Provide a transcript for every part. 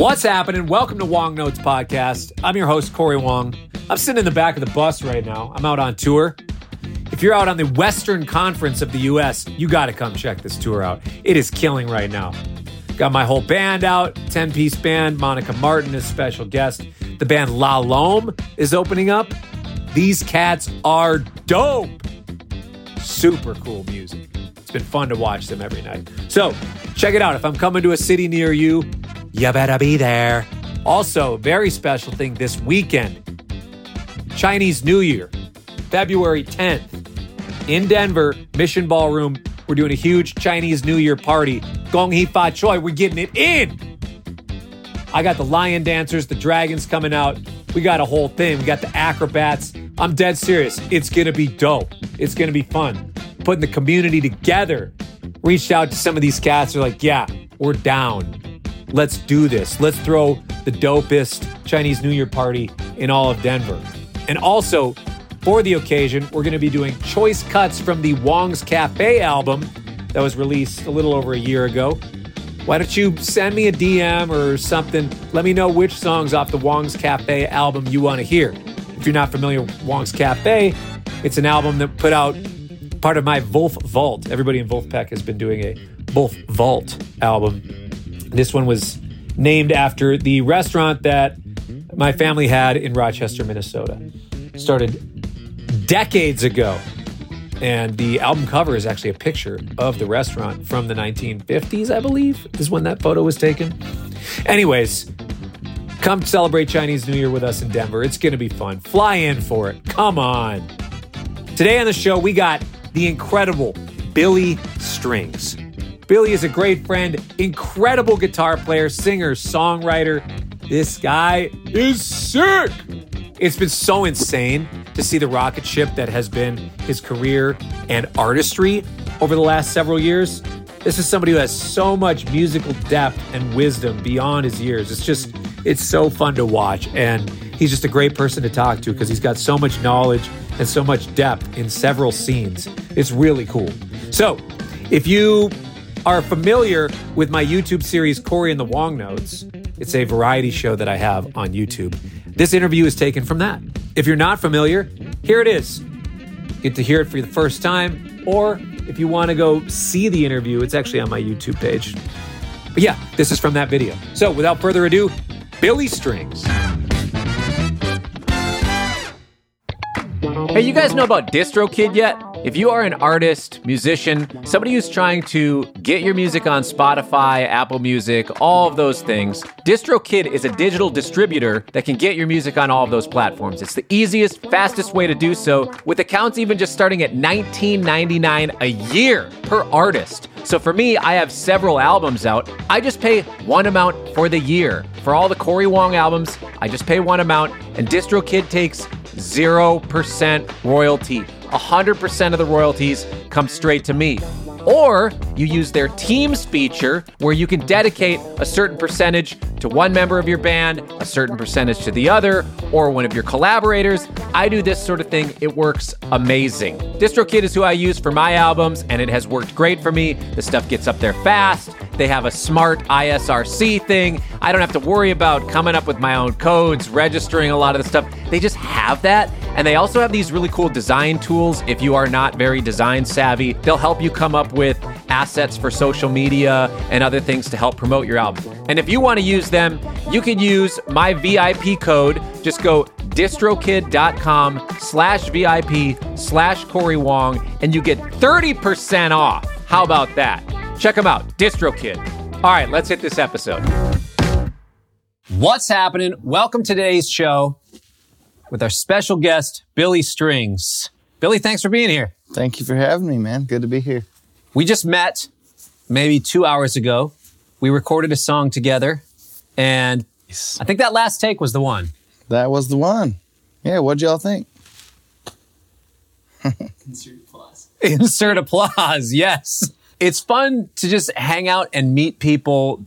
What's happening? Welcome to Wong Notes Podcast. I'm your host, Cory Wong. I'm sitting in the back of the bus right now. I'm out on tour. If you're out on the Western Conference of the US, you got to come check this tour out. It is killing right now. Got my whole band out, 10 piece band. Monica Martin is special guest. The band La Lom is opening up. These cats are dope. Super cool music. It's been fun to watch them every night. So check it out. If I'm coming to a city near you, you better be there. Also, very special thing this weekend Chinese New Year, February 10th, in Denver, Mission Ballroom. We're doing a huge Chinese New Year party. Gong Hee Fa Choi, we're getting it in. I got the lion dancers, the dragons coming out. We got a whole thing. We got the acrobats. I'm dead serious. It's going to be dope. It's going to be fun. Putting the community together. Reached out to some of these cats. They're like, yeah, we're down. Let's do this. Let's throw the dopest Chinese New Year party in all of Denver. And also, for the occasion, we're going to be doing choice cuts from the Wong's Cafe album that was released a little over a year ago. Why don't you send me a DM or something? Let me know which songs off the Wong's Cafe album you want to hear. If you're not familiar with Wong's Cafe, it's an album that put out part of my Vulf Vault. Everybody in Vulfpeck has been doing a Vulf Vault album this one was named after the restaurant that my family had in Rochester, Minnesota. Started decades ago. And the album cover is actually a picture of the restaurant from the 1950s, I believe, is when that photo was taken. Anyways, come celebrate Chinese New Year with us in Denver. It's going to be fun. Fly in for it. Come on. Today on the show, we got the incredible Billy Strings. Billy is a great friend, incredible guitar player, singer, songwriter. This guy is sick. It's been so insane to see the rocket ship that has been his career and artistry over the last several years. This is somebody who has so much musical depth and wisdom beyond his years. It's just, it's so fun to watch. And he's just a great person to talk to because he's got so much knowledge and so much depth in several scenes. It's really cool. So, if you are familiar with my YouTube series, Cory and the Wong Notes, it's a variety show that I have on YouTube. This interview is taken from that. If you're not familiar, here it is. Get to hear it for the first time, or if you want to go see the interview, it's actually on my YouTube page. But yeah, this is from that video. So without further ado, Billy Strings. Hey, you guys know about DistroKid yet? If you are an artist, musician, somebody who's trying to get your music on Spotify, Apple Music, all of those things, DistroKid is a digital distributor that can get your music on all of those platforms. It's the easiest, fastest way to do so, with accounts even just starting at $19.99 a year per artist. So for me, I have several albums out. I just pay one amount for the year. For all the Cory Wong albums, I just pay one amount, and DistroKid takes 0% royalty. 100% of the royalties come straight to me. Or you use their Teams feature where you can dedicate a certain percentage to one member of your band, a certain percentage to the other, or one of your collaborators. I do this sort of thing. It works amazing. DistroKid is who I use for my albums, and it has worked great for me. The stuff gets up there fast. They have a smart ISRC thing. I don't have to worry about coming up with my own codes, registering a lot of the stuff. They just have that. And they also have these really cool design tools. If you are not very design savvy, they'll help you come up with assets for social media and other things to help promote your album. And if you want to use them, you can use my VIP code. Just go distrokid.com slash VIP slash Cory Wong and you get 30% off. How about that? Check them out, DistroKid. All right, let's hit this episode. What's happening? Welcome to today's show with our special guest, Billy Strings. Billy, thanks for being here. Thank you for having me, man. Good to be here. We just met maybe two hours ago. We recorded a song together, and I think that last take was the one. That was the one. Yeah, what'd y'all think? Insert applause. Insert applause, yes. It's fun to just hang out and meet people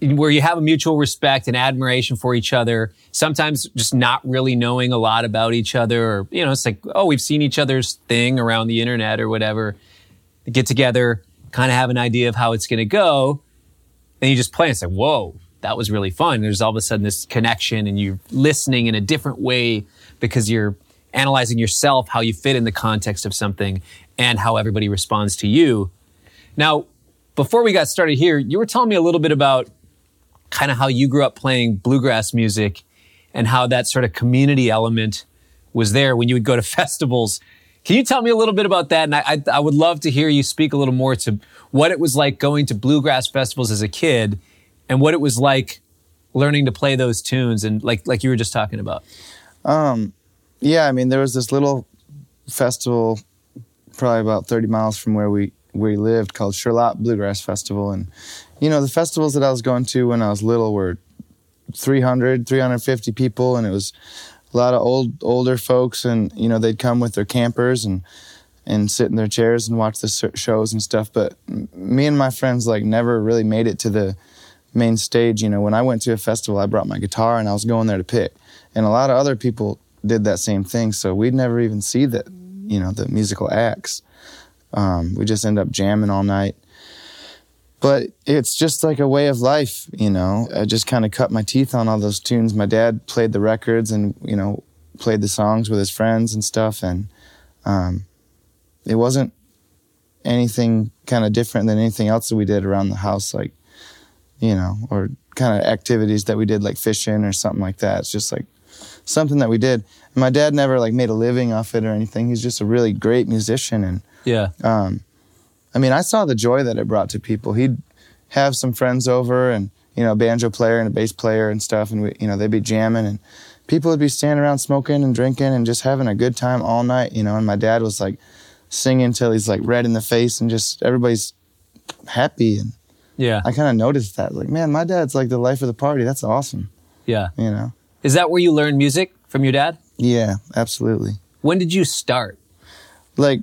where you have a mutual respect and admiration for each other. Sometimes just not really knowing a lot about each other, or, you know, it's like, oh, we've seen each other's thing around the internet or whatever. Get together, kind of have an idea of how it's going to go. And you just play and say, whoa, that was really fun. There's all of a sudden this connection and you're listening in a different way because you're analyzing yourself, how you fit in the context of something and how everybody responds to you. Now, before we got started here, you were telling me a little bit about kind of how you grew up playing bluegrass music and how that sort of community element was there when you would go to festivals. Can you tell me a little bit about that? And I, I, I would love to hear you speak a little more to what it was like going to bluegrass festivals as a kid and what it was like learning to play those tunes and like like you were just talking about. Um, yeah, I mean, there was this little festival, probably about 30 miles from where we we lived, called Charlotte Bluegrass Festival, and you know the festivals that I was going to when I was little were 300, 350 people, and it was a lot of old older folks, and you know they'd come with their campers and and sit in their chairs and watch the shows and stuff. But me and my friends like never really made it to the main stage. You know, when I went to a festival, I brought my guitar and I was going there to pick, and a lot of other people did that same thing. So we'd never even see the, you know, the musical acts. Um, we just end up jamming all night. But it's just like a way of life, you know. I just kind of cut my teeth on all those tunes. My dad played the records and, you know, played the songs with his friends and stuff. And um, it wasn't anything kind of different than anything else that we did around the house, like, you know, or kind of activities that we did, like fishing or something like that. It's just like something that we did. And my dad never like made a living off it or anything. He's just a really great musician and yeah. Um, I mean, I saw the joy that it brought to people. He'd have some friends over and, you know, a banjo player and a bass player and stuff. And, we, you know, they'd be jamming and people would be standing around smoking and drinking and just having a good time all night, you know. And my dad was like singing till he's like red in the face and just everybody's happy. And yeah, I kind of noticed that. Like, man, my dad's like the life of the party. That's awesome. Yeah. You know, is that where you learned music from your dad? Yeah, absolutely. When did you start? like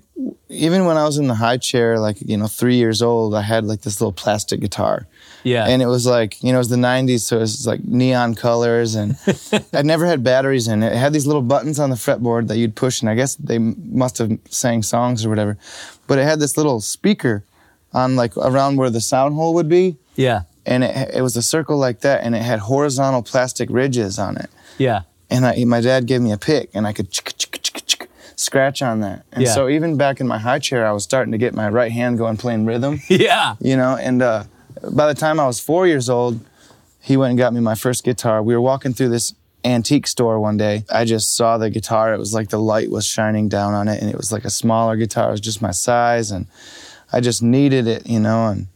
even when I was in the high chair, like you know, three years old, I had like this little plastic guitar. Yeah. And it was like, you know, it was the 90s, so it was like neon colors, and I'd never had batteries in it. It had these little buttons on the fretboard that you'd push, and I guess they must have sang songs or whatever. But it had this little speaker on like around where the sound hole would be. Yeah. And it, it was a circle like that, and it had horizontal plastic ridges on it. Yeah. And I, my dad gave me a pick, and I could scratch on that. And yeah. so even back in my high chair, I was starting to get my right hand going playing rhythm. yeah. You know, and uh, by the time I was four years old, he went and got me my first guitar. We were walking through this antique store one day. I just saw the guitar. It was like the light was shining down on it, and it was like a smaller guitar. It was just my size, and I just needed it, you know. And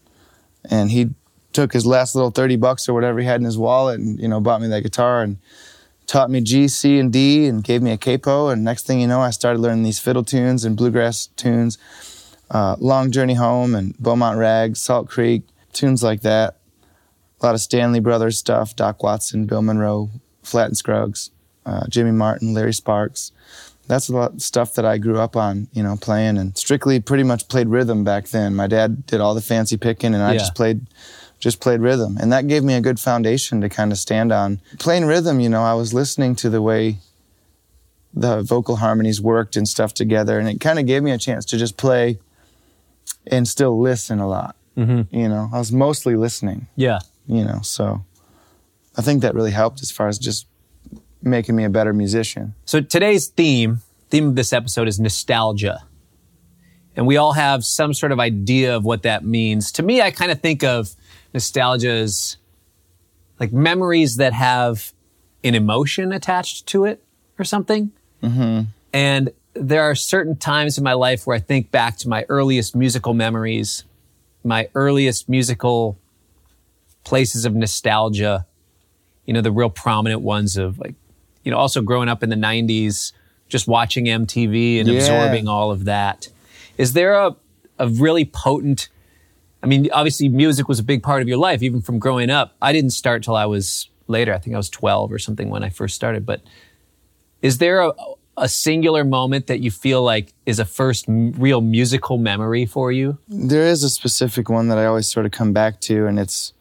and he took his last little thirty bucks or whatever he had in his wallet, and you know, bought me that guitar. And taught me G, C, and D and gave me a capo. And next thing you know, I started learning these fiddle tunes and bluegrass tunes, uh, Long Journey Home and Beaumont Rag, Salt Creek, tunes like that. A lot of Stanley Brothers stuff, Doc Watson, Bill Monroe, Flatt and Scruggs, uh, Jimmy Martin, Larry Sparks. That's a lot of stuff that I grew up on, you know, playing and strictly pretty much played rhythm back then. My dad did all the fancy picking and I yeah. just played just played rhythm. And that gave me a good foundation to kind of stand on. Playing rhythm, you know, I was listening to the way the vocal harmonies worked and stuff together. And it kind of gave me a chance to just play and still listen a lot. Mm-hmm. You know, I was mostly listening. Yeah. You know, so I think that really helped as far as just making me a better musician. So today's theme, theme of this episode is nostalgia. And we all have some sort of idea of what that means. To me, I kind of think of nostalgia as like memories that have an emotion attached to it or something. Mm-hmm. And there are certain times in my life where I think back to my earliest musical memories, my earliest musical places of nostalgia, you know, the real prominent ones of like, you know, also growing up in the 90s, just watching MTV and yeah. absorbing all of that. Is there a, a really potent I mean, obviously music was a big part of your life, even from growing up. I didn't start till I was later. I think I was 12 or something when I first started. But is there a, a singular moment that you feel like is a first m- real musical memory for you? There is a specific one that I always sort of come back to, and it's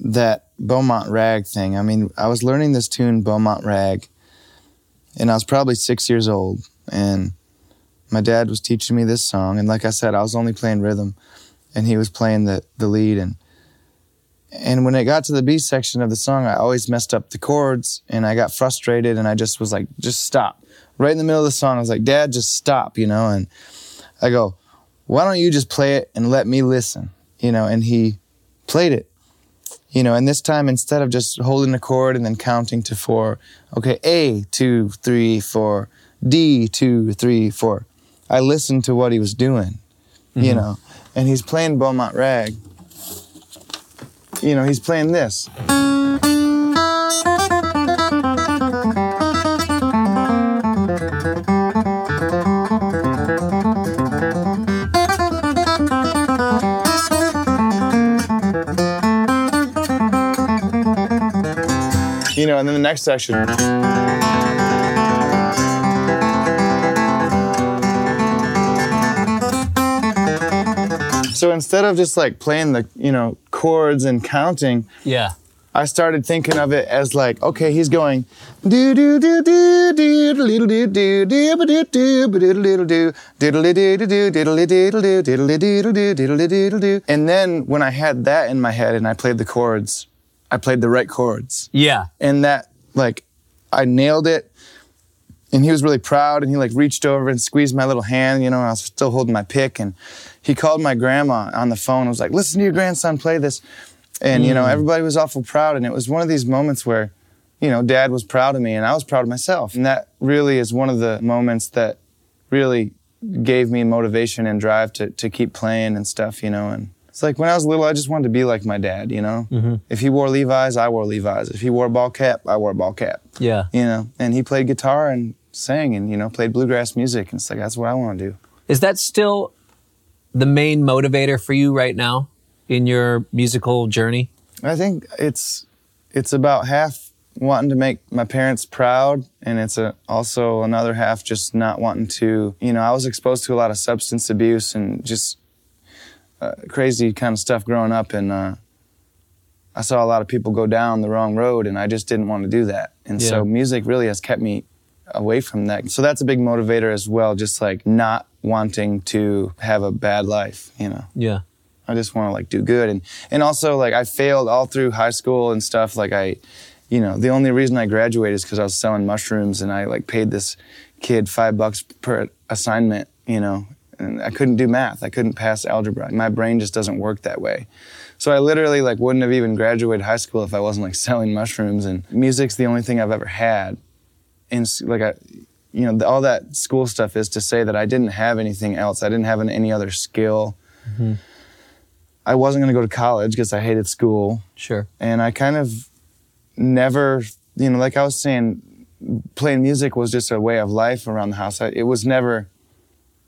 that Beaumont Rag thing. I mean, I was learning this tune, Beaumont Rag, and I was probably six years old. And my dad was teaching me this song. And like I said, I was only playing rhythm and he was playing the the lead and And when it got to the B section of the song, I always messed up the chords and I got frustrated and I just was like, just stop. Right in the middle of the song, I was like, Dad, just stop, you know? And I go, why don't you just play it and let me listen, you know? And he played it, you know? And this time, instead of just holding the chord and then counting to four, okay, A, two, three, four, D, two, three, four, I listened to what he was doing, you mm-hmm. know? And he's playing Beaumont Rag you know, he's playing this. And then the next section. So instead of just like playing the, you know, chords and counting, Yeah. I started thinking of it as like, okay, he's going do do do do do little do do do ba do do ba do little do diddle do do do diddle diddle do diddle diddle do diddle diddle do. And then when I had that in my head and I played the chords, I played the right chords. Yeah. And that like I nailed it. And he was really proud and he like reached over and squeezed my little hand, you know, and I was still holding my pick and he called my grandma on the phone and was like, listen to your grandson play this. And, you know, mm. everybody was awful proud. And it was one of these moments where, you know, dad was proud of me and I was proud of myself. And that really is one of the moments that really gave me motivation and drive to, to keep playing and stuff, you know. And it's like when I was little, I just wanted to be like my dad, you know. Mm-hmm. If he wore Levi's, I wore Levi's. If he wore a ball cap, I wore a ball cap Yeah. you know, and he played guitar and sang and, you know, played bluegrass music. And it's like, that's what I want to do. Is that still the main motivator for you right now in your musical journey? I think it's, it's about half wanting to make my parents proud and it's a, also another half just not wanting to, you know, I was exposed to a lot of substance abuse and just uh, crazy kind of stuff growing up and, uh, I saw a lot of people go down the wrong road and I just didn't want to do that. And Yeah. so music really has kept me away from that. So that's a big motivator as well, just like not wanting to have a bad life, you know. Yeah. I just want to like do good and and also like I failed all through high school and stuff like I you know, the only reason I graduated is cuz I was selling mushrooms and I like paid this kid 5 bucks per assignment, you know. And I couldn't do math. I couldn't pass algebra. My brain just doesn't work that way. So I literally like wouldn't have even graduated high school if I wasn't like selling mushrooms and music's the only thing I've ever had. And like I you know, all that school stuff is to say that I didn't have anything else. I didn't have an- any other skill. Mm-hmm. I wasn't going to go to college because I hated school. Sure. And I kind of never, you know, like I was saying, playing music was just a way of life around the house. I, it was never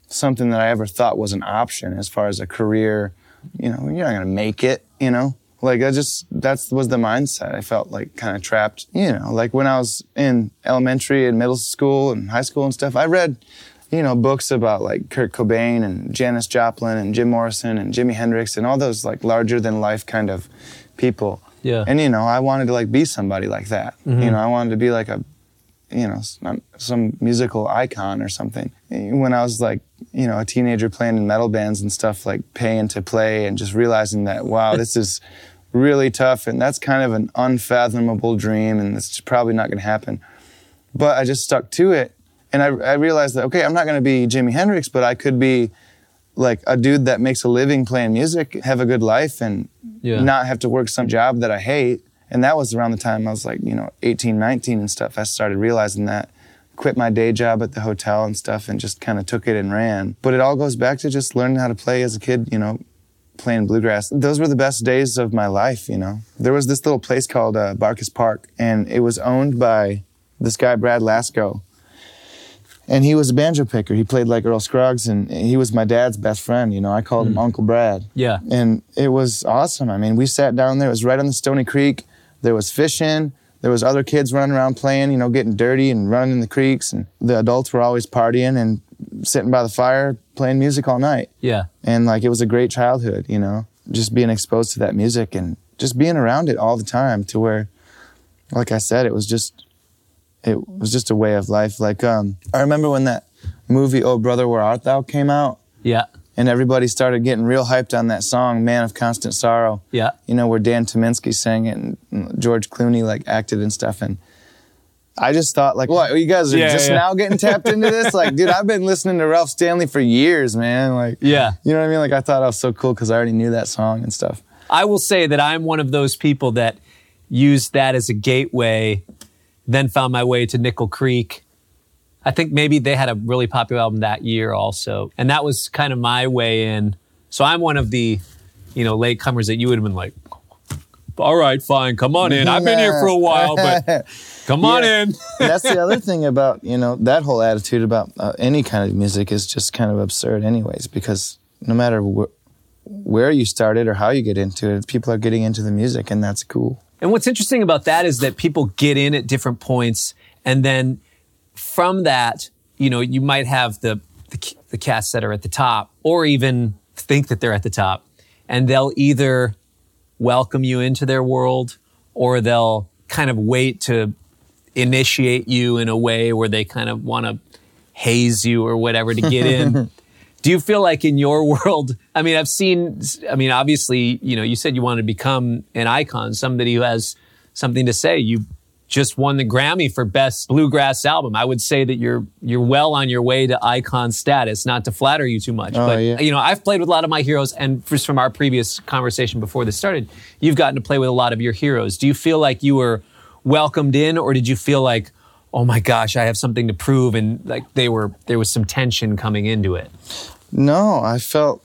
something that I ever thought was an option as far as a career. You know, you're not to make it, you know? Like I just, that was the mindset. I felt like kind of trapped, you know, like when I was in elementary and middle school and high school and stuff, I read, you know, books about like Kurt Cobain and Janis Joplin and Jim Morrison and Jimi Hendrix and all those like larger than life kind of people. Yeah. And you know, I wanted to like be somebody like that. Mm-hmm. You know, I wanted to be like a, you know, some musical icon or something. When I was like, you know, a teenager playing in metal bands and stuff, like paying to play and just realizing that, wow, this is really tough and that's kind of an unfathomable dream and it's probably not going to happen. But I just stuck to it and I, I realized that, okay, I'm not going to be Jimi Hendrix, but I could be like a dude that makes a living playing music, have a good life, and Yeah. not have to work some job that I hate. And that was around the time I was like, you know, 18, 19 and stuff. I started realizing that. Quit my day job at the hotel and stuff and just kind of took it and ran. But it all goes back to just learning how to play as a kid, you know, playing bluegrass. Those were the best days of my life, you know. There was this little place called uh, Barkus Park, and it was owned by this guy, Brad Lasco and he was a banjo picker. He played like Earl Scruggs, and he was my dad's best friend. You know, I called him Uncle Brad. Yeah. and it was awesome. I mean, we sat down there. It was right on the Stony Creek. There was fishing. There was other kids running around playing. You know, getting dirty and running in the creeks. And the adults were always partying and sitting by the fire playing music all night. Yeah. And like it was a great childhood. You know, just being exposed to that music and just being around it all the time. To where, like I said, it was just it was just a way of life. Like um, I remember when that movie "Oh Brother, Where Art Thou" came out. Yeah. And everybody started getting real hyped on that song, "Man of Constant Sorrow." Yeah. you know where Dan Tyminski sang it and George Clooney like acted and stuff, and I just thought like, what you guys are Yeah, just yeah. now getting tapped into this? Like, dude, I've been listening to Ralph Stanley for years, man. Like, Yeah. you know what I mean? Like, I thought I was so cool because I already knew that song and stuff. I will say that I'm one of those people that used that as a gateway, then found my way to Nickel Creek. I think maybe they had a really popular album that year also. And that was kind of my way in. So I'm one of the, you know, latecomers that you would have been like, all right, fine, come on in. I've been here for a while, but come on Yeah. in. That's the other thing about you know that whole attitude about uh, any kind of music is just kind of absurd, anyways. Because no matter wh- where you started or how you get into it, people are getting into the music, and that's cool. And what's interesting about that is that people get in at different points, and then from that, you know, you might have the the, the cats that are at the top, or even think that they're at the top, and they'll either welcome you into their world, or they'll kind of wait to initiate you in a way where they kind of want to haze you or whatever to get in. Do you feel like in your world, I mean, I've seen, I mean, obviously, you know, you said you wanted to become an icon, somebody who has something to say. You just won the Grammy for best bluegrass album. I would say that you're you're well on your way to icon status, not to flatter you too much. Oh, but yeah. you know, I've played with a lot of my heroes and just from our previous conversation before this started, you've gotten to play with a lot of your heroes. Do you feel like you were welcomed in or did you feel like Oh my gosh, I have something to prove, and like they were, there was some tension coming into it. No, I felt,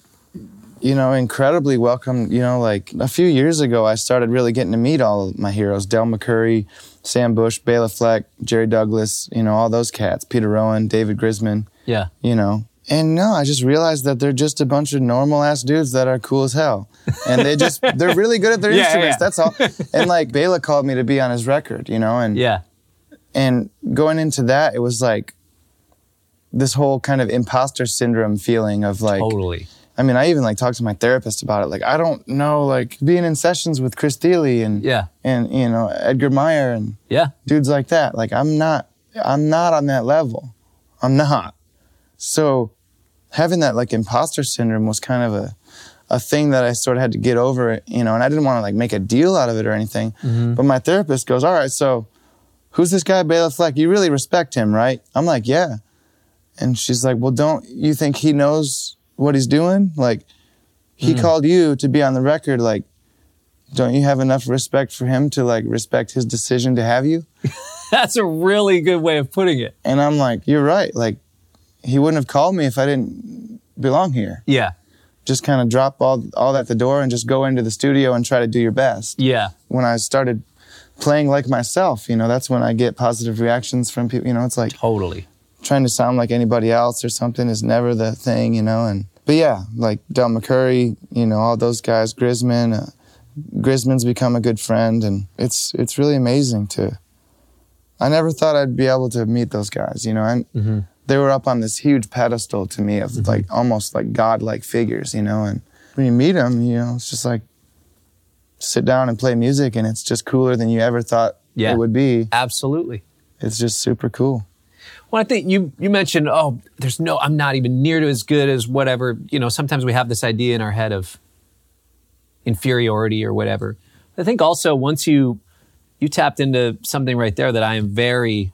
you know, incredibly welcome. You know, like a few years ago, I started really getting to meet all of my heroes: Del McCoury, Sam Bush, Bela Fleck, Jerry Douglas. You know, all those cats. Peter Rowan, David Grisman. Yeah. you know. And no, I just realized that they're just a bunch of normal ass dudes that are cool as hell. And they just, they're really good at their Yeah, instruments. yeah. That's all. And like Bela called me to be on his record, you know, and, Yeah. and going into that, it was like this whole kind of imposter syndrome feeling of like, Totally. I mean, I even like talked to my therapist about it. Like, I don't know, like being in sessions with Chris Thile and, Yeah. and, you know, Edgar Meyer and, Yeah. dudes like that. Like I'm not I'm not on that level. I'm not. So having that like imposter syndrome was kind of a a thing that I sort of had to get over, it, you know, and I didn't want to like make a deal out of it or anything. Mm-hmm. But my therapist goes, "All right, so who's this guy Bela Fleck? You really respect him, right?" I'm like, "Yeah." And she's like, "Well, don't you think he knows what he's doing? Like he hmm. called you to be on the record like don't you have enough respect for him to like respect his decision to have you?" That's a really good way of putting it. And I'm like, you're right. Like, he wouldn't have called me if I didn't belong here. Yeah. Just kind of drop all, all that at the door and just go into the studio and try to do your best. Yeah. When I started playing like myself, you know, that's when I get positive reactions from people. You know, it's like Totally. Trying to sound like anybody else or something is never the thing, you know. And but yeah, like Del McCoury, you know, all those guys, Grisman. Uh, Grisman's become a good friend, and it's it's really amazing to. I never thought I'd be able to meet those guys, you know, and they were up on this huge pedestal to me of like almost like godlike figures, you know. And when you meet them, you know, it's just like sit down and play music, and it's just cooler than you ever thought Yeah. it would be. Absolutely. It's just super cool. Well, I think you you mentioned, oh, there's no, I'm not even near to as good as whatever. You know, sometimes we have this idea in our head of inferiority or whatever. I think also once you you tapped into something right there that I am very,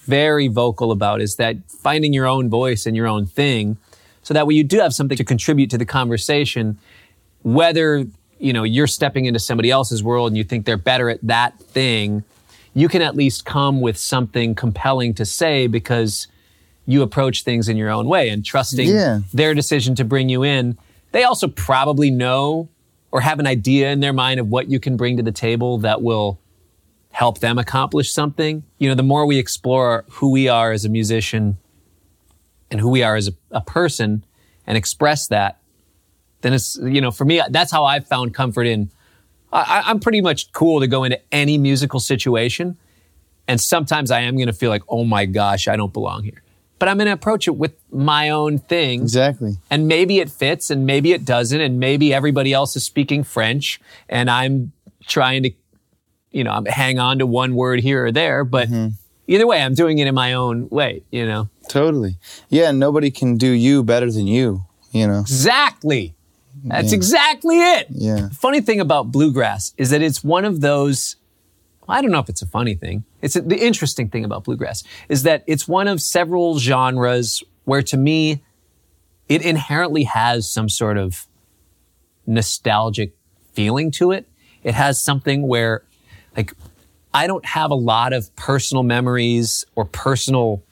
very vocal about is that finding your own voice and your own thing, so that way you do have something to contribute to the conversation, whether you know you're stepping into somebody else's world and you think they're better at that thing you can at least come with something compelling to say because you approach things in your own way and trusting Yeah. their decision to bring you in. They also probably know or have an idea in their mind of what you can bring to the table that will help them accomplish something. You know, the more we explore who we are as a musician and who we are as a, a person and express that, then it's, you know, for me, that's how I've found comfort in I, I'm pretty much cool to go into any musical situation. And sometimes I am going to feel like, oh my gosh, I don't belong here. But I'm going to approach it with my own thing. Exactly. And maybe it fits and maybe it doesn't. And maybe everybody else is speaking French and I'm trying to, you know, I'm hang on to one word here or there. But mm-hmm. either way, I'm doing it in my own way, you know? Totally. Yeah, nobody can do you better than you. you know. Exactly. That's exactly it. Yeah. The funny thing about bluegrass is that it's one of those. I don't know if it's a funny thing. It's a, the interesting thing about bluegrass is that it's one of several genres where, to me, it inherently has some sort of nostalgic feeling to it. It has something where, like, I don't have a lot of personal memories or personal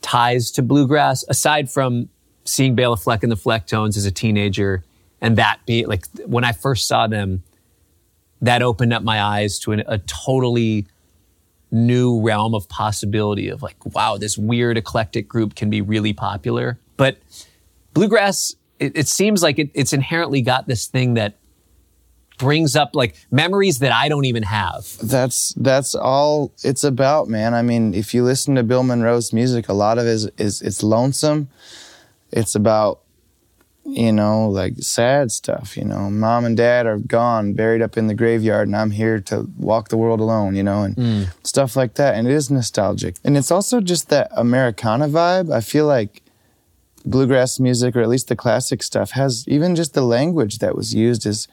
ties to bluegrass aside from seeing Bela Fleck and the Flecktones as a teenager and that be like when I first saw them, that opened up my eyes to an, a totally new realm of possibility of like, wow, this weird eclectic group can be really popular. But bluegrass, it, it seems like it, it's inherently got this thing that brings up like memories that I don't even have. That's that's all it's about, man. I mean, if you listen to Bill Monroe's music, a lot of it is, is it's lonesome. It's about you know, like sad stuff, you know. Mom and dad are gone, buried up in the graveyard, and I'm here to walk the world alone, you know, and Mm. stuff like that. And it is nostalgic. And it's also just that Americana vibe. I feel like bluegrass music, or at least the classic stuff, has even just the language that was used is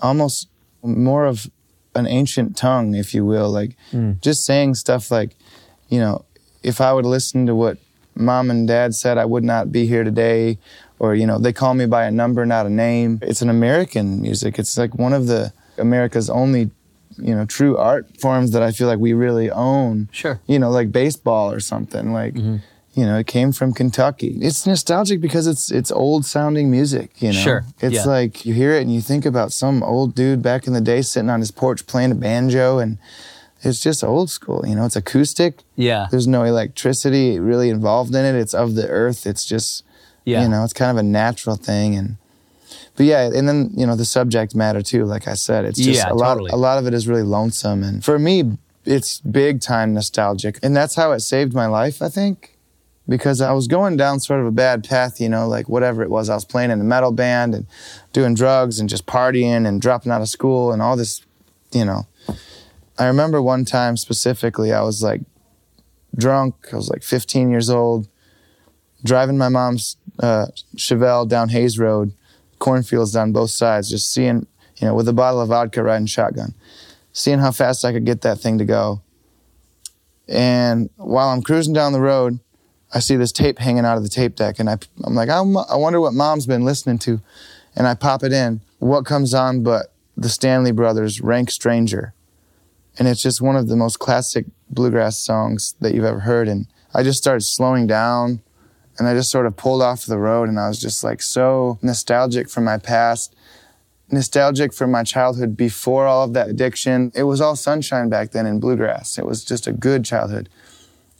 almost more of an ancient tongue, if you will. Like just saying stuff like, you know, if I would listen to what mom and dad said, I would not be here today. Or, you know, they call me by a number, not a name. It's an American music. It's like one of the America's only, you know, true art forms that I feel like we really own. Sure. You know, like baseball or something. Like, mm-hmm. you know, it came from Kentucky. It's nostalgic because it's it's old sounding music, you know. Sure, It's yeah. like you hear it and you think about some old dude back in the day sitting on his porch playing a banjo and it's just old school, you know. It's acoustic. Yeah. There's no electricity really involved in it. It's of the earth. It's just Yeah. you know, it's kind of a natural thing and but yeah, and then you know the subject matter too. Like I said, it's just Yeah, a lot. totally. A lot of it is really lonesome, and for me, it's big time nostalgic, and that's how it saved my life. I think because I was going down sort of a bad path, you know, like whatever it was. I was playing in a metal band and doing drugs and just partying and dropping out of school and all this, you know. I remember one time specifically, I was like drunk. I was like 15 years old, driving my mom's uh, Chevelle down Hayes Road, cornfields down both sides, just seeing, you know, with a bottle of vodka riding shotgun, seeing how fast I could get that thing to go. And while I'm cruising down the road, I see this tape hanging out of the tape deck, and I, I'm like, I'm, I wonder what mom's been listening to. And I pop it in. What comes on but the Stanley Brothers' Rank Stranger? And it's just one of the most classic bluegrass songs that you've ever heard. And I just started slowing down and I just sort of pulled off the road and I was just like so nostalgic for my past, nostalgic for my childhood before all of that addiction. It was all sunshine back then in bluegrass. It was just a good childhood.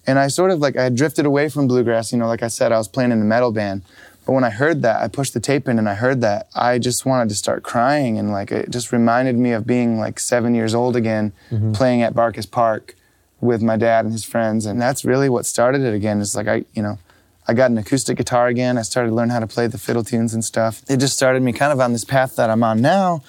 And I sort of like, I had drifted away from bluegrass. You know, like I said, I was playing in a metal band. But when I heard that, I pushed the tape in and I heard that, I just wanted to start crying. And like, it just reminded me of being like seven years old again, mm-hmm. playing at Barkus Park with my dad and his friends. And that's really what started it again. It's like, I, you know, I got an acoustic guitar again. I started to learn how to play the fiddle tunes and stuff. It just started me kind of on this path that I'm on now,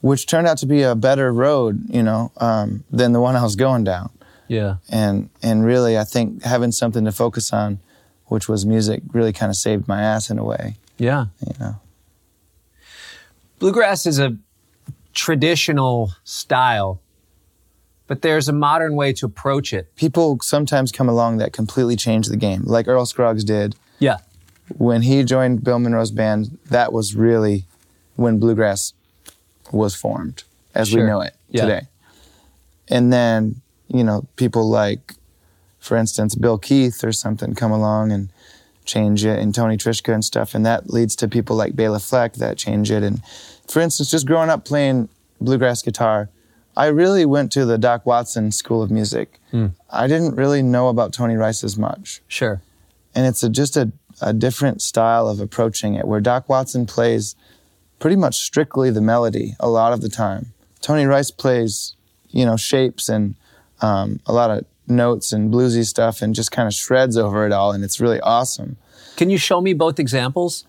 which turned out to be a better road, you know, um, than the one I was going down Yeah. and and really I think having something to focus on, which was music, really kind of saved my ass in a way. Yeah. You know, Bluegrass is a traditional style, but there's a modern way to approach it. people sometimes come along that completely change the game, like Earl Scruggs did Yeah. when he joined Bill Monroe's band. That was really when bluegrass was formed as Sure. we know it Yeah. today. And then you know people like, for instance, Bill Keith or something come along and change it, and Tony Trischka and stuff, and that leads to people like Bela Fleck that change it. And for instance, just growing up playing bluegrass guitar, I really went to the Doc Watson School of Music. I didn't really know about Tony Rice as much, Sure. and it's a, just a, a different style of approaching it, where Doc Watson plays pretty much strictly the melody a lot of the time. Tony Rice plays, you know, shapes and um, a lot of notes and bluesy stuff, and just kind of shreds over it all, and it's really awesome. Can you show me both examples?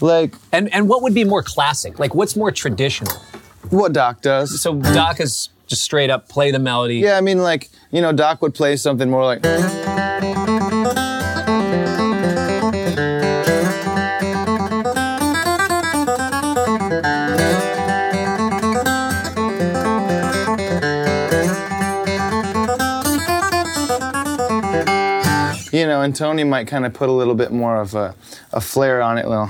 Like And and what would be more classic? Like what's more traditional? What Doc does. So Doc is just straight up play the melody. Yeah, I mean, like, you know, Doc would play something more like. You know, and Tony might kind of put a little bit more of a, a flair on it, Will.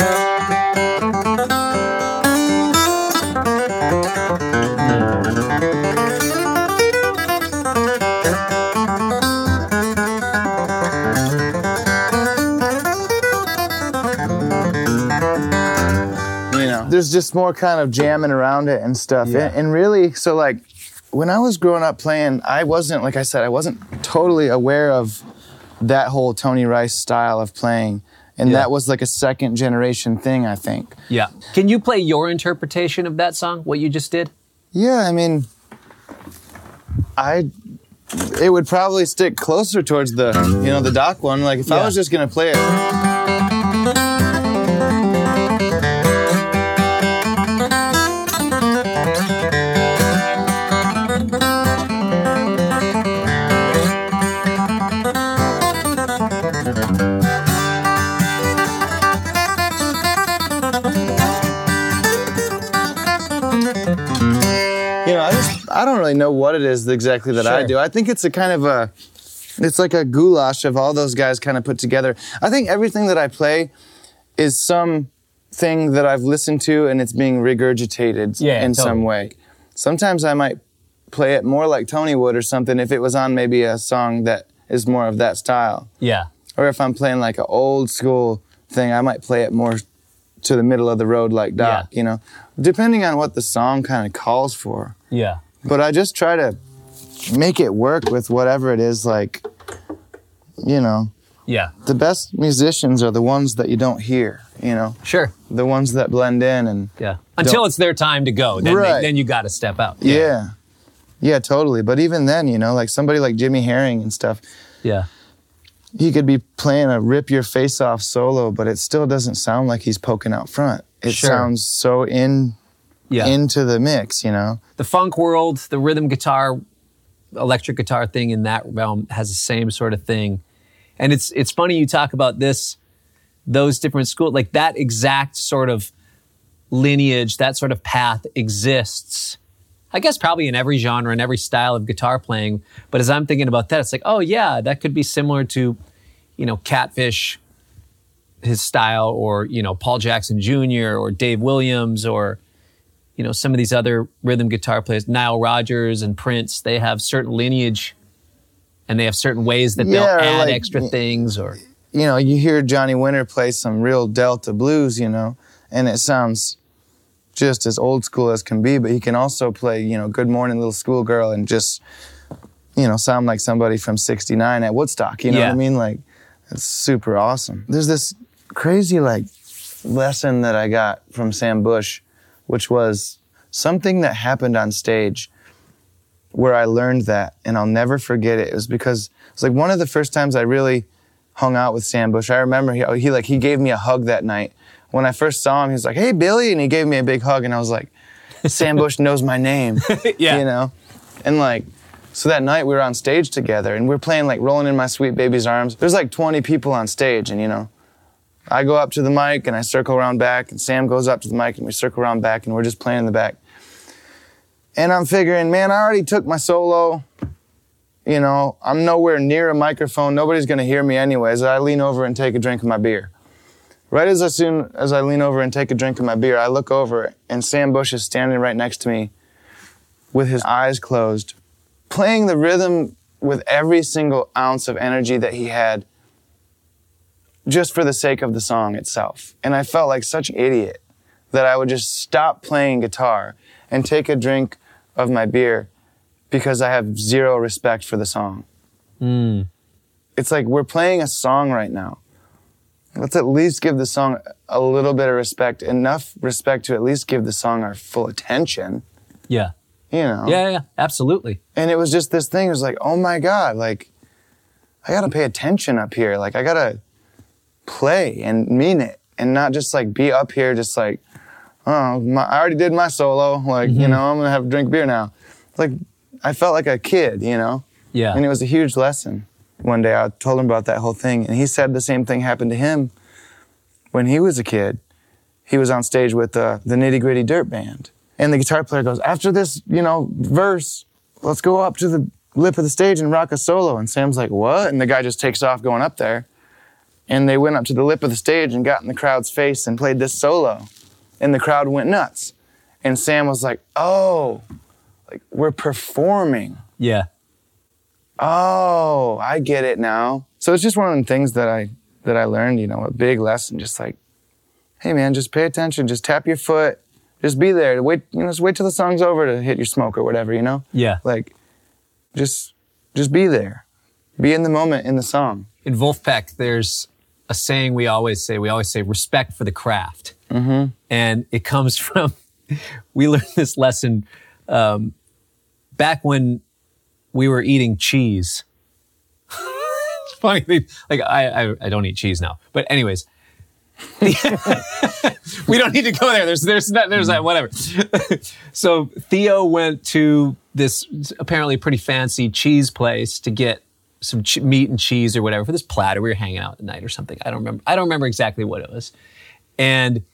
There's just more kind of jamming around it and stuff. Yeah. And, and really, so like when I was growing up playing, I wasn't, like I said, I wasn't totally aware of that whole Tony Rice style of playing. And Yeah. that was like a second generation thing, I think. Yeah. Can you play your interpretation of that song? What you just did? Yeah, I mean, I it would probably stick closer towards the you know the Doc one. Like if Yeah. I was just gonna play it, I don't really know what it is exactly that I do. I think it's a kind of a it's like a goulash of all those guys kind of put together. I think everything that I play is some thing that I've listened to and it's being regurgitated Yeah, in totally. some way. Sometimes I might play it more like Tony would or something if it was on maybe a song that is more of that style. Yeah. Or if I'm playing like an old school thing, I might play it more to the middle of the road like Doc, Yeah. you know, depending on what the song kind of calls for Yeah. But I just try to make it work with whatever it is like you know Yeah. the best musicians are the ones that you don't hear you know Sure. the ones that blend in and Yeah. Until it's their time to go. Then, they- Right. then you got to step out. yeah. yeah totally but even then you know like somebody like Jimmy Herring and stuff Yeah. he could be playing a rip your face off solo but it still doesn't sound like he's poking out front it Sure. sounds so in Yeah. into the mix you know the funk world, the rhythm guitar, electric guitar thing in that realm has the same sort of thing. And it's it's funny you talk about this, those different schools, like that exact sort of lineage, that sort of path exists. I guess probably in every genre and every style of guitar playing. But as I'm thinking about that, it's like, oh yeah, that could be similar to, you know, Catfish, his style, or you know, Paul Jackson Jr. or Dave Williams or you know, some of these other rhythm guitar players, Nile Rodgers and Prince, they have certain lineage and they have certain ways that Yeah, they'll add like- extra things or you know, you hear Johnny Winter play some real Delta blues, you know, and it sounds just as old school as can be, but he can also play, you know, Good Morning Little Schoolgirl and just, you know, sound like somebody from 69 at Woodstock, you know Yeah. what I mean? Like, it's super awesome. There's this crazy, like, lesson that I got from Sam Bush, which was something that happened on stage where I learned that, and I'll never forget it. It was because it's like one of the first times I really hung out with Sam Bush. I remember he, he like he gave me a hug that night. When I first saw him, he was like, "Hey, Billy," and he gave me a big hug, and I was like, "Sam Bush knows my name," Yeah. you know, and like. So that night we were on stage together and we are playing like Rolling in My Sweet Baby's Arms. There's like 20 people on stage and you know, I go up to the mic and I circle around back and Sam goes up to the mic and we circle around back and we're just playing in the back. And I'm figuring, man, I already took my solo. You know, I'm nowhere near a microphone. Nobody's gonna hear me anyways. I lean over and take a drink of my beer. Right as soon as I lean over and take a drink of my beer, I look over and Sam Bush is standing right next to me with his eyes closed, playing the rhythm with every single ounce of energy that he had just for the sake of the song itself. And I felt like such an idiot that I would just stop playing guitar and take a drink of my beer because I have zero respect for the song. Hmm. It's like we're playing a song right now. Let's at least give the song a little bit of respect, enough respect to at least give the song our full attention, yeah. you know? Yeah, yeah, absolutely. And it was just this thing. It was like, oh my God, like, I gotta pay attention up here. Like, I gotta play and mean it and not just like be up here just like, oh, my, I already did my solo. Like, you know, I'm gonna have a drink beer now. Like, I felt like a kid, you know? Yeah. And it was a huge lesson. One day I told him about that whole thing, and he said the same thing happened to him when he was a kid. He was on stage with uh, the Nitty Gritty Dirt Band. And the guitar player goes, After this, you know, verse, let's go up to the lip of the stage and rock a solo. And Sam's like, What? And the guy just takes off going up there. And they went up to the lip of the stage and got in the crowd's face and played this solo, and the crowd went nuts. And Sam was like, "Oh, like we're performing." Yeah. Oh, I get it now. So it's just one of the things that I that I learned, you know, a big lesson, just like, hey man, just pay attention, just tap your foot, just be there. Wait, you know, just wait till the song's over to hit your smoke or whatever, you know? Yeah. Like, just just be there. Be in the moment in the song. In Vulfpeck, there's a saying we always say. We always say respect for the craft. Mm-hmm. And it comes from, we learned this lesson um, back when we were eating cheese. it's funny thing, like I, I, I don't eat cheese now, but anyways, we don't need to go there. There's, there's not, there's that, whatever. so Theo went to this apparently pretty fancy cheese place to get some ch- meat and cheese or whatever for this platter. We were hanging out at night or something. I don't remember. I don't remember exactly what it was. And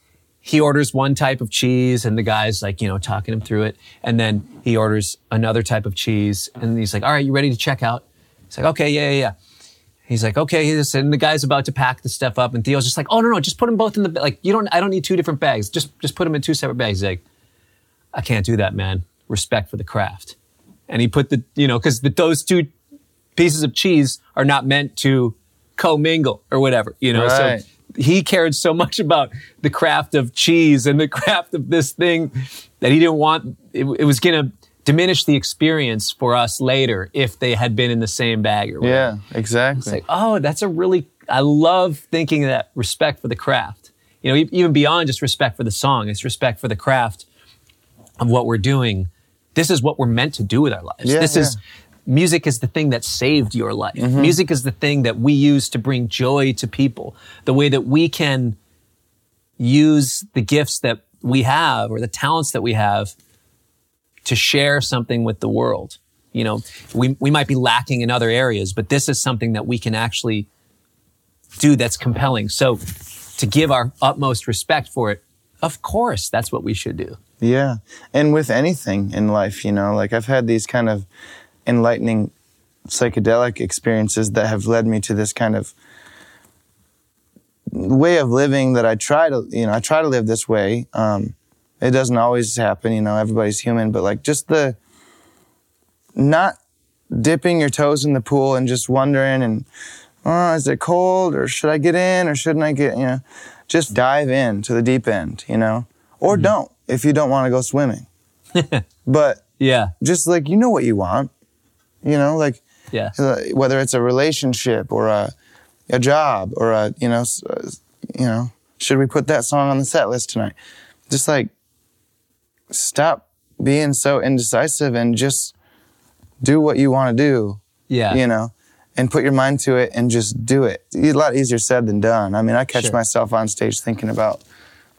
he orders one type of cheese and the guy's like, you know, talking him through it. And then he orders another type of cheese and he's like, all right, you ready to check out? He's like, okay, yeah, yeah, yeah. He's like, okay, he's, and the guy's about to pack the stuff up and Theo's just like, oh, no, no, just put them both in the, like, you don't, I don't need two different bags. Just, just put them in two separate bags. He's like, I can't do that, man. Respect for the craft. And he put the, you know, cause those two pieces of cheese are not meant to commingle or whatever, you know? Right. So he cared so much about the craft of cheese and the craft of this thing that he didn't want, it, it was going to diminish the experience for us later if they had been in the same bag or whatever. Yeah, exactly. It's like, oh, that's a really, I love thinking that respect for the craft. You know, even beyond just respect for the song, it's respect for the craft of what we're doing. This is what we're meant to do with our lives. Yeah, this is, yeah. Music is the thing that saved your life. Mm-hmm. Music is the thing that we use to bring joy to people. The way that we can use the gifts that we have or the talents that we have to share something with the world. You know, we, we might be lacking in other areas, but this is something that we can actually do that's compelling. So to give our utmost respect for it, of course, that's what we should do. Yeah. And with anything in life, you know, like I've had these kind of enlightening psychedelic experiences that have led me to this kind of way of living that I try to, you know, I try to live this way. Um, it doesn't always happen, you know, everybody's human, but like just the not dipping your toes in the pool and just wondering and, oh, is it cold or should I get in or shouldn't I get, you know, just dive in to the deep end, you know, or don't if you don't want to go swimming. but Yeah. just like, you know what you want, you know, like, Yeah. uh, whether it's a relationship or a, a job or a, you know, uh, you know, should we put that song on the set list tonight? Just like, stop being so indecisive and just do what you want to do Yeah. you know, and put your mind to it and just do it. It's a lot easier said than done. I mean, I catch Sure. myself on stage thinking about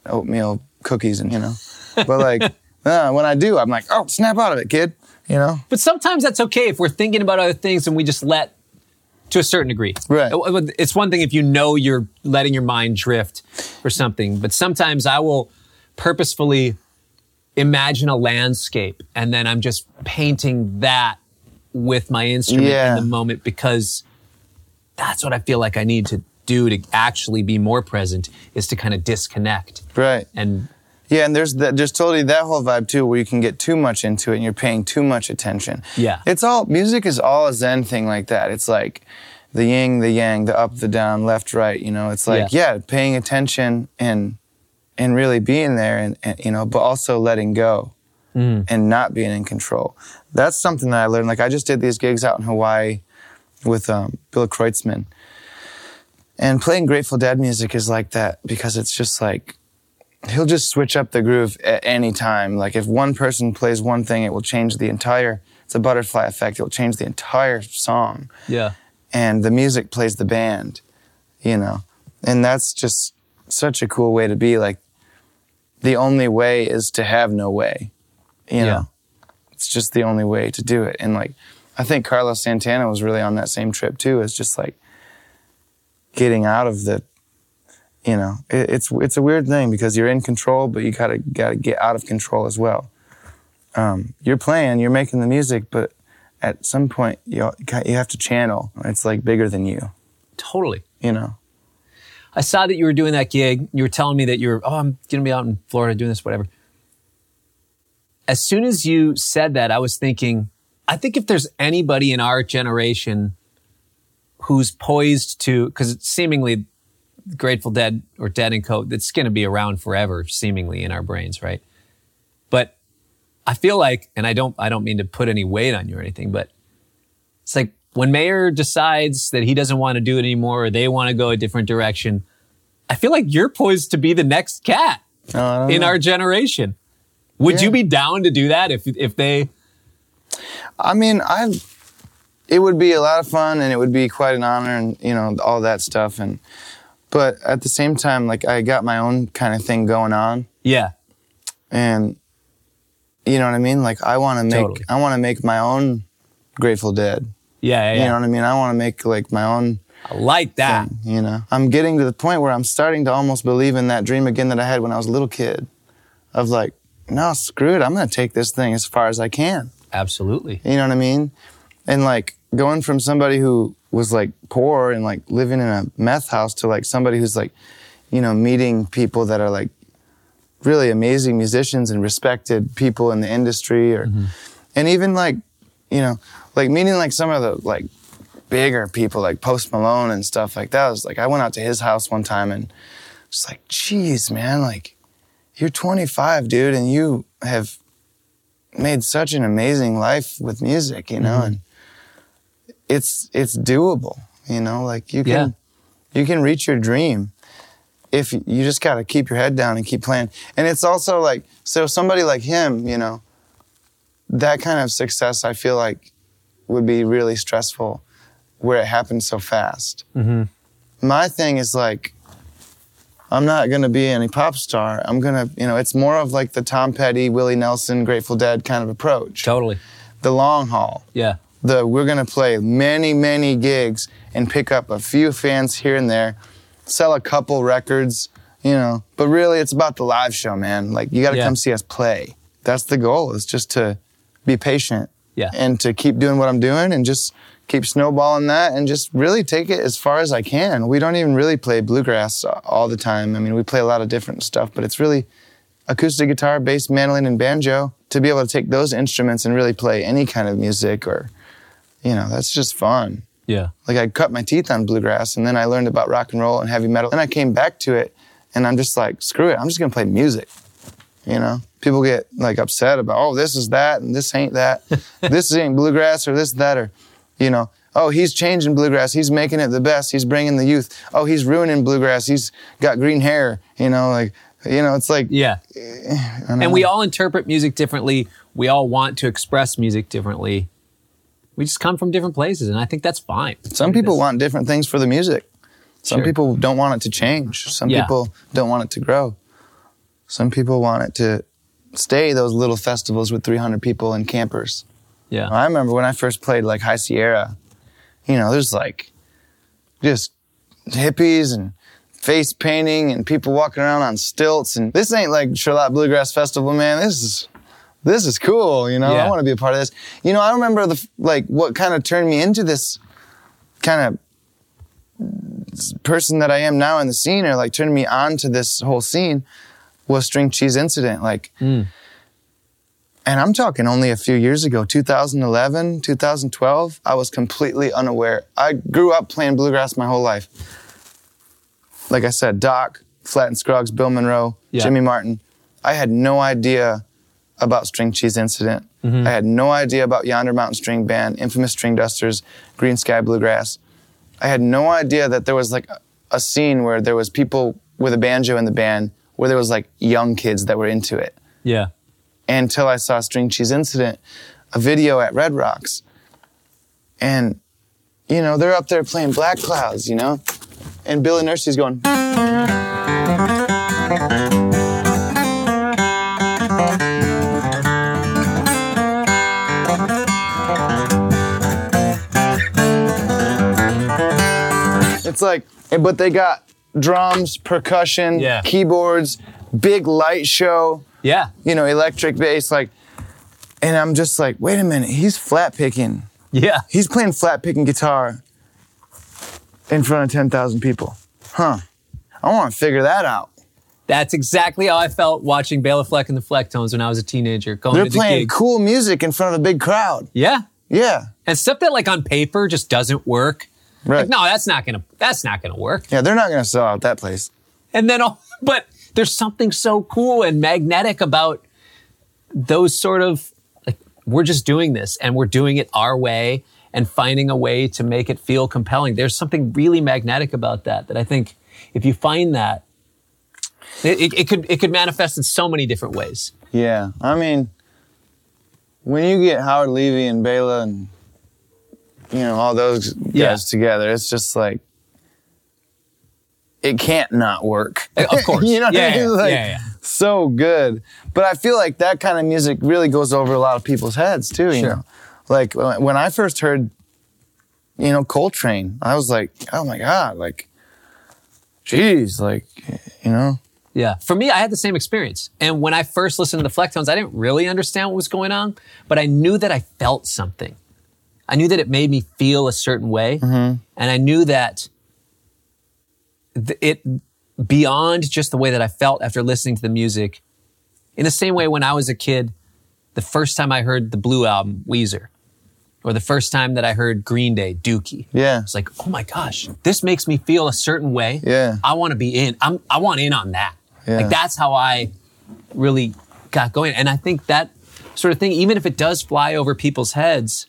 oatmeal cookies and, you know, but like, uh, when I do, I'm like, oh, snap out of it, kid, you know? But sometimes that's okay if we're thinking about other things and we just let to a certain degree. Right. It's one thing if you know you're letting your mind drift or something, but sometimes I will purposefully imagine a landscape and then I'm just painting that with my instrument Yeah. in the moment because that's what I feel like I need to do to actually be more present is to kind of disconnect. Right. And Yeah, and there's that, there's totally that whole vibe too, where you can get too much into it and you're paying too much attention. Yeah. it's all music is all a Zen thing like that. It's like the yin, the yang, the up, the down, left, right. You know, it's like yeah, paying attention and and really being there, and, and you know, but also letting go and not being in control. That's something that I learned. Like I just did these gigs out in Hawaii with um, Bill Kreutzmann. And playing Grateful Dead music is like that because it's just like he'll just switch up the groove at any time. Like if one person plays one thing, it will change the entire. It's a butterfly effect. It will change the entire song, yeah. and the music plays the band. You know, and that's just such a cool way to be. Like the only way is to have no way. You Yeah. know, it's just the only way to do it. And like, I think Carlos Santana was really on that same trip too. It's just like getting out of the you know, it, it's it's a weird thing because you're in control, but you gotta gotta get out of control as well. Um, you're playing, you're making the music, but at some point you you have to channel. It's like bigger than you, Totally. you know. I saw that you were doing that gig. You were telling me that you're, oh, I'm going to be out in Florida doing this, whatever. As soon as you said that, I was thinking, I think if there's anybody in our generation who's poised to, because it's seemingly Grateful Dead or Dead and Co. that's going to be around forever, seemingly in our brains, right? But I feel like, and I don't, I don't mean to put any weight on you or anything, but it's like when Mayer decides that he doesn't want to do it anymore or they want to go a different direction, I feel like you're poised to be the next cat Oh, in know. our generation. Would Yeah. you be down to do that if if they? I mean, I. It would be a lot of fun, and it would be quite an honor, and you know all that stuff. And but at the same time, like I got my own kind of thing going on, Yeah, and you know what I mean. Like I want to make, Totally. I want to make my own Grateful Dead. yeah, yeah. You know what I mean? I want to make like my own I like that. thing. You know, I'm getting to the point where I'm starting to almost believe in that dream again that I had when I was a little kid, of like, no, screw it, I'm gonna take this thing as far as I can. Absolutely. You know what I mean? And like going from somebody who was like poor and like living in a meth house to like somebody who's like, you know, meeting people that are like really amazing musicians and respected people in the industry or mm-hmm. and even like, you know, like meeting like some of the like bigger people like Post Malone and stuff like that. I was like I went out to his house one time and just like, geez, man, like you're 25, dude, and you have made such an amazing life with music, you know, mm-hmm. and it's it's doable, you know, like you can you can reach your dream if you just got to keep your head down and keep playing. And it's also like so somebody like him, you know, that kind of success I feel like would be really stressful where it happens so fast. Mm-hmm. My thing is like I'm not gonna be any pop star. I'm gonna, you know, it's more of like the Tom Petty, Willie Nelson, Grateful Dead kind of approach. Totally. The long haul. Yeah. The we're gonna play many, many gigs and pick up a few fans here and there, sell a couple records, you know. But really, it's about the live show, man. Like you got to Yeah. come see us play. That's the goal. Is just to be patient. Yeah. And to keep doing what I'm doing and just keep snowballing that and just really take it as far as I can. We don't even really play bluegrass all the time. I mean, we play a lot of different stuff, but it's really acoustic guitar, bass, mandolin, and banjo. To be able to take those instruments and really play any kind of music or, you know, that's just fun. Yeah. Like I cut my teeth on bluegrass and then I learned about rock and roll and heavy metal. And I came back to it and I'm just like, screw it, I'm just gonna play music. You know? People get like upset about, oh, this is that and this ain't that. this ain't bluegrass or this, that, or, you know, oh, he's changing bluegrass. He's making it the best. He's bringing the youth. Oh, he's ruining bluegrass. He's got green hair. You know, like, you know, it's like, Yeah. Eh, don't And we all interpret music differently. We all want to express music differently. We just come from different places, and I think that's fine. Some people want different things for the music. Some Sure. people don't want it to change. Some Yeah. people don't want it to grow. Some people want it to stay those little festivals with 300 people and campers. Yeah. I remember when I first played like High Sierra, you know, there's like just hippies and face painting and people walking around on stilts. And this ain't like Charlotte Bluegrass Festival, man. This is this is cool. You know, Yeah. I want to be a part of this. You know, I remember the like what kind of turned me into this kind of person that I am now in the scene, or like turned me on to this whole scene, was String Cheese Incident. Like, hmm. and I'm talking only a few years ago, 2011, 2012. I was completely unaware. I grew up playing bluegrass my whole life. Like I said, Doc, Flatt and Scruggs, Bill Monroe, Yeah. Jimmy Martin. I had no idea about String Cheese Incident. Mm-hmm. I had no idea about Yonder Mountain String Band, Infamous Stringdusters, Green Sky Bluegrass. I had no idea that there was like a, scene where there was people with a banjo in the band, where there was like young kids that were into it Yeah. until I saw String Cheese Incident, a video at Red Rocks. And, you know, they're up there playing Black Clouds, you know? And Billy Nershi's going, it's like, but they got drums, percussion, Yeah. keyboards, big light show Yeah. you know, electric bass, like, and I'm just like, wait a minute, he's flat picking. Yeah. He's playing flat picking guitar in front of 10,000 people. Huh. I want to figure that out. That's exactly how I felt watching Bela Fleck and the Flecktones when I was a teenager. Going They're to the playing gig. cool music in front of a big crowd. Yeah. Yeah. And stuff that like on paper just doesn't work. Right. Like, no, that's not gonna that's not gonna work. Yeah, they're not going to sell out that place. And then all but there's something so cool and magnetic about those sort of like we're just doing this and we're doing it our way and finding a way to make it feel compelling. There's something really magnetic about that that I think if you find that it, it, it could it could manifest in so many different ways. Yeah. I mean, when you get Howard Levy and Bela and, you know, all those guys Yeah. together, it's just like, it can't not work. Of course. you know what Yeah, I mean? yeah, Like, yeah, yeah. So good. But I feel like that kind of music really goes over a lot of people's heads too, you Sure. know? Like when when I first heard, you know, Coltrane, I was like, oh my God, like, geez, like, you know? Yeah. For me, I had the same experience. And when I first listened to the Flecktones, I didn't really understand what was going on, but I knew that I felt something. I knew that it made me feel a certain way. Mm-hmm. And I knew that th- it, beyond just the way that I felt after listening to the music, in the same way when I was a kid, the first time I heard the Blue album, Weezer, or the first time that I heard Green Day, Dookie. Yeah. It's like, oh my gosh, this makes me feel a certain way. Yeah. I want to be in. I'm, I want in on that. Yeah. Like that's how I really got going. And I think that sort of thing, even if it does fly over people's heads,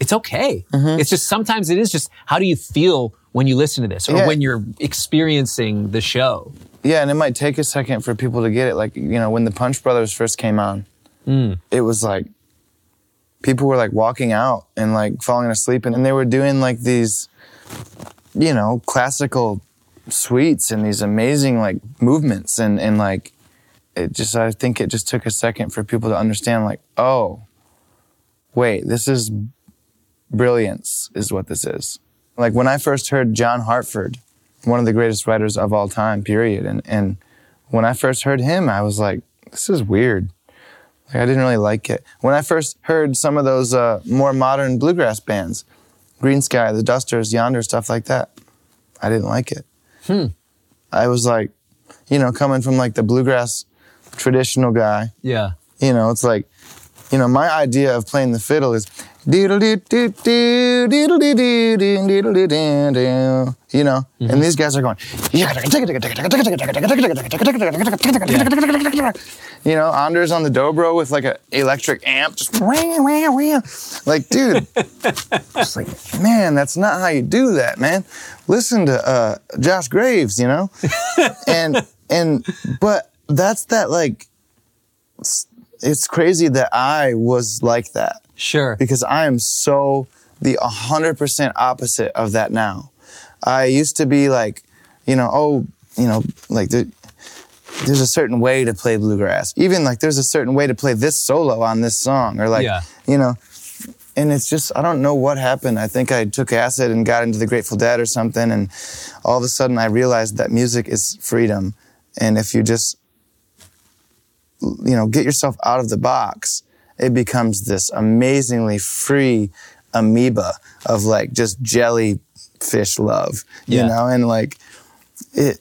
it's okay. Mm-hmm. It's just sometimes it is just how do you feel when you listen to this or Yeah. when you're experiencing the show? Yeah, and it might take a second for people to get it. Like, you know, when the Punch Brothers first came on, it was like people were like walking out and like falling asleep, and, and they were doing like these, you know, classical suites and these amazing like movements, and and like it just. I think it just took a second for people to understand, like, oh, wait, this is brilliance, is what this is. Like when I first heard John Hartford, one of the greatest writers of all time, period. And and when I first heard him, I was like, this is weird. Like I didn't really like it. When I first heard some of those uh, more modern bluegrass bands, Greensky, the Dusters, Yonder, stuff like that, I didn't like it. Hmm. I was like, you know, coming from like the bluegrass traditional guy, Yeah. you know, it's like, you know, my idea of playing the fiddle is You know, and these guys are going. You know, Anders on the dobro with like an electric amp, just like, dude, it's like, man, that's not how you do that, man. Listen to uh, Josh Graves, you know, and and but that's that like it's crazy that I was like that Sure. because I am so the 100% opposite of that now. I used to be like, you know, oh, you know, like the, there's a certain way to play bluegrass. Even like there's a certain way to play this solo on this song or like, Yeah. you know, and it's just, I don't know what happened. I think I took acid and got into the Grateful Dead or something. And all of a sudden I realized that music is freedom. And if you just you know, get yourself out of the box, it becomes this amazingly free amoeba of like just jellyfish love, you Yeah. know, and like it,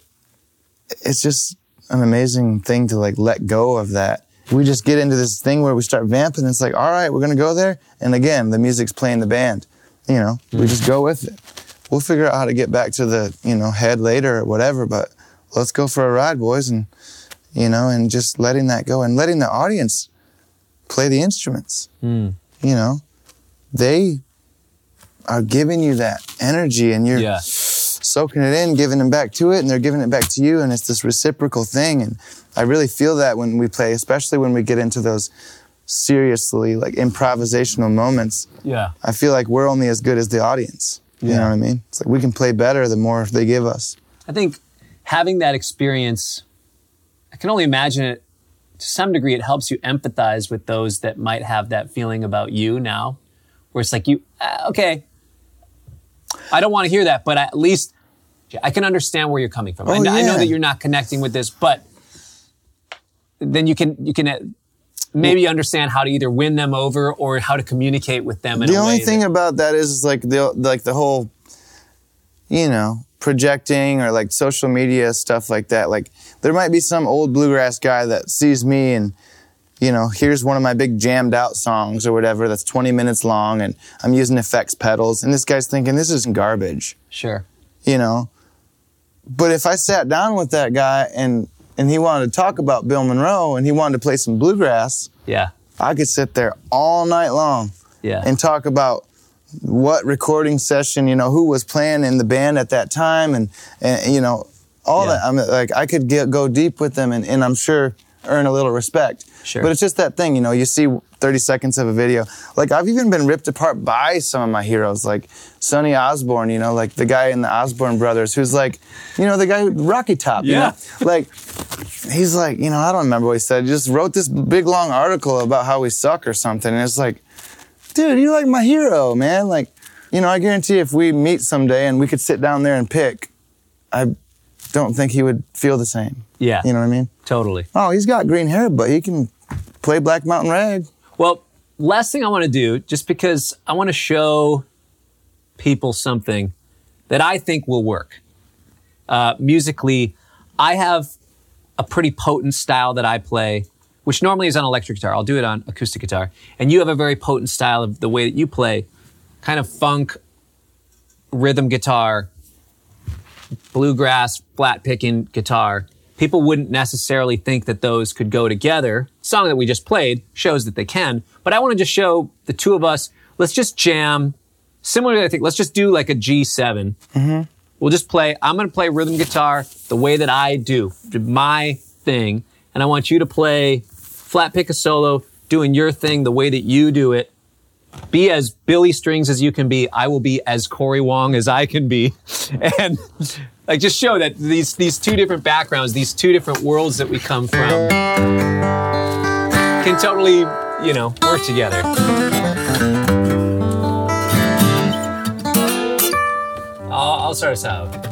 it's just an amazing thing to like let go of that. We just get into this thing where we start vamping. And it's like, all right, we're gonna go there, and again, the music's playing the band. You know, we just go with it. We'll figure out how to get back to the you know head later or whatever, but let's go for a ride, boys, and you know, and just letting that go and letting the audience play the instruments. Hmm. You know, they are giving you that energy and you're Yeah. soaking it in, giving them back to it, and they're giving it back to you. And it's this reciprocal thing. And I really feel that when we play, especially when we get into those seriously like improvisational moments. Yeah. I feel like we're only as good as the audience. You Yeah. know what I mean? It's like we can play better the more they give us. I think having that experience, I can only imagine it to some degree, it helps you empathize with those that might have that feeling about you now, where it's like, you, uh, okay, I don't want to hear that, but at least I can understand where you're coming from. I, Oh, kn- I know that you're not connecting with this, but then you can, you can uh, maybe understand how to either win them over or how to communicate with them in the only thing that- about that is, is like the like the whole you know projecting or like social media stuff like that. Like there might be some old bluegrass guy that sees me and you know, here's one of my big jammed out songs or whatever that's 20 minutes long and I'm using effects pedals and this guy's thinking this is garbage, Sure. you know. But if I sat down with that guy and and he wanted to talk about Bill Monroe and he wanted to play some bluegrass, Yeah. I could sit there all night long Yeah. and talk about what recording session, you know, who was playing in the band at that time, and, and you know, all Yeah. that. I'm like, I could get, go deep with them, and, and I'm sure earn a little respect. Sure. But it's just that thing, you know. You see 30 seconds of a video. Like I've even been ripped apart by some of my heroes, like Sonny Osborne. You know, like the guy in the Osborne Brothers, who's like, you know, the guy Rocky Top. you Yeah. know? like he's like, you know, I don't remember what he said. He just wrote this big long article about how we suck or something. And it's like, dude, you're like my hero, man. Like, you know, I guarantee if we meet someday and we could sit down there and pick, I don't think he would feel the same. Yeah. You know what I mean? Totally. Oh, he's got green hair, but he can play Black Mountain Rag. Well, last thing I want to do, just because I want to show people something that I think will work. Uh, musically, I have a pretty potent style that I play, which normally is on electric guitar. I'll do it on acoustic guitar. And you have a very potent style of the way that you play, kind of funk, rhythm guitar, bluegrass, flat picking guitar. People wouldn't necessarily think that those could go together. Song that we just played shows that they can, but I want to just show the two of us. Let's just jam. Similarly, I think let's just do like a G7. Mm-hmm. We'll just play. I'm going to play rhythm guitar the way that I do, my thing, and I want you to play flat pick a solo, doing your thing the way that you do it. Be as Billy Strings as you can be. I will be as Cory Wong as I can be, and like just show that these these two different backgrounds, these two different worlds that we come from, can totally you know work together. I'll, I'll start us out.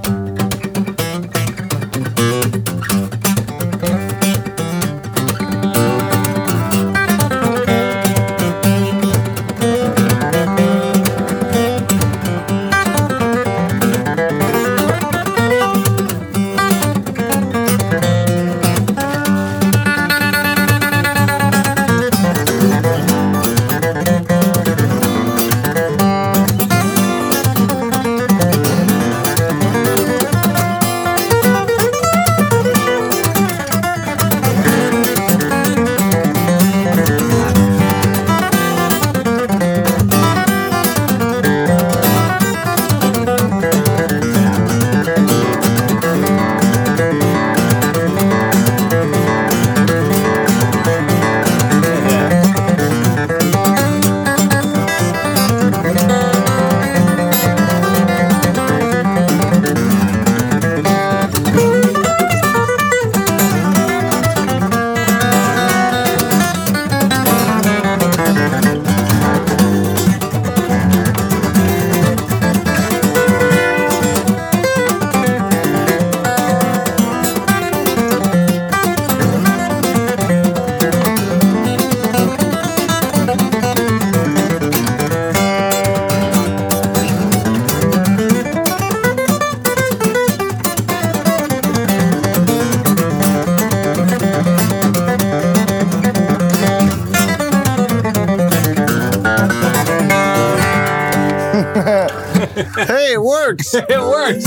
Works. It works.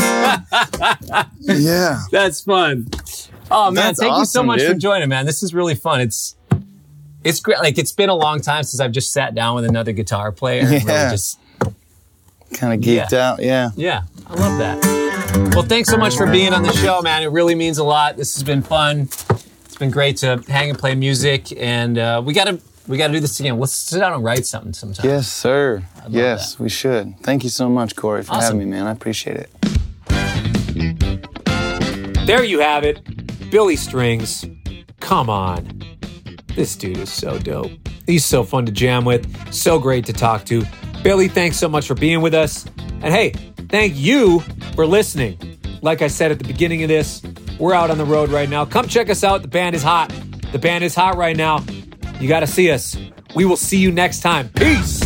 yeah. That's fun. Oh man, That's thank you so awesome, much for joining, man. This is really fun. It's it's great. Like it's been a long time since I've just sat down with another guitar player. and really just Kind of geeked Yeah. out. Yeah. yeah, I love that. Well, thanks so much for being on the show, man. It really means a lot. This has been fun. It's been great to hang and play music, and uh, we gotta we gotta do this again. Let's sit down and write something sometime. Yes, sir. Yes, we should. Thank you so much, Cory, for Awesome. having me, man. I appreciate it. There you have it. Billy Strings. Come on. This dude is so dope. He's so fun to jam with, so great to talk to. Billy, thanks so much for being with us. And hey, thank you for listening. Like I said at the beginning of this, we're out on the road right now. Come check us out. The band is hot. The band is hot right now. You got to see us. We will see you next time. Peace.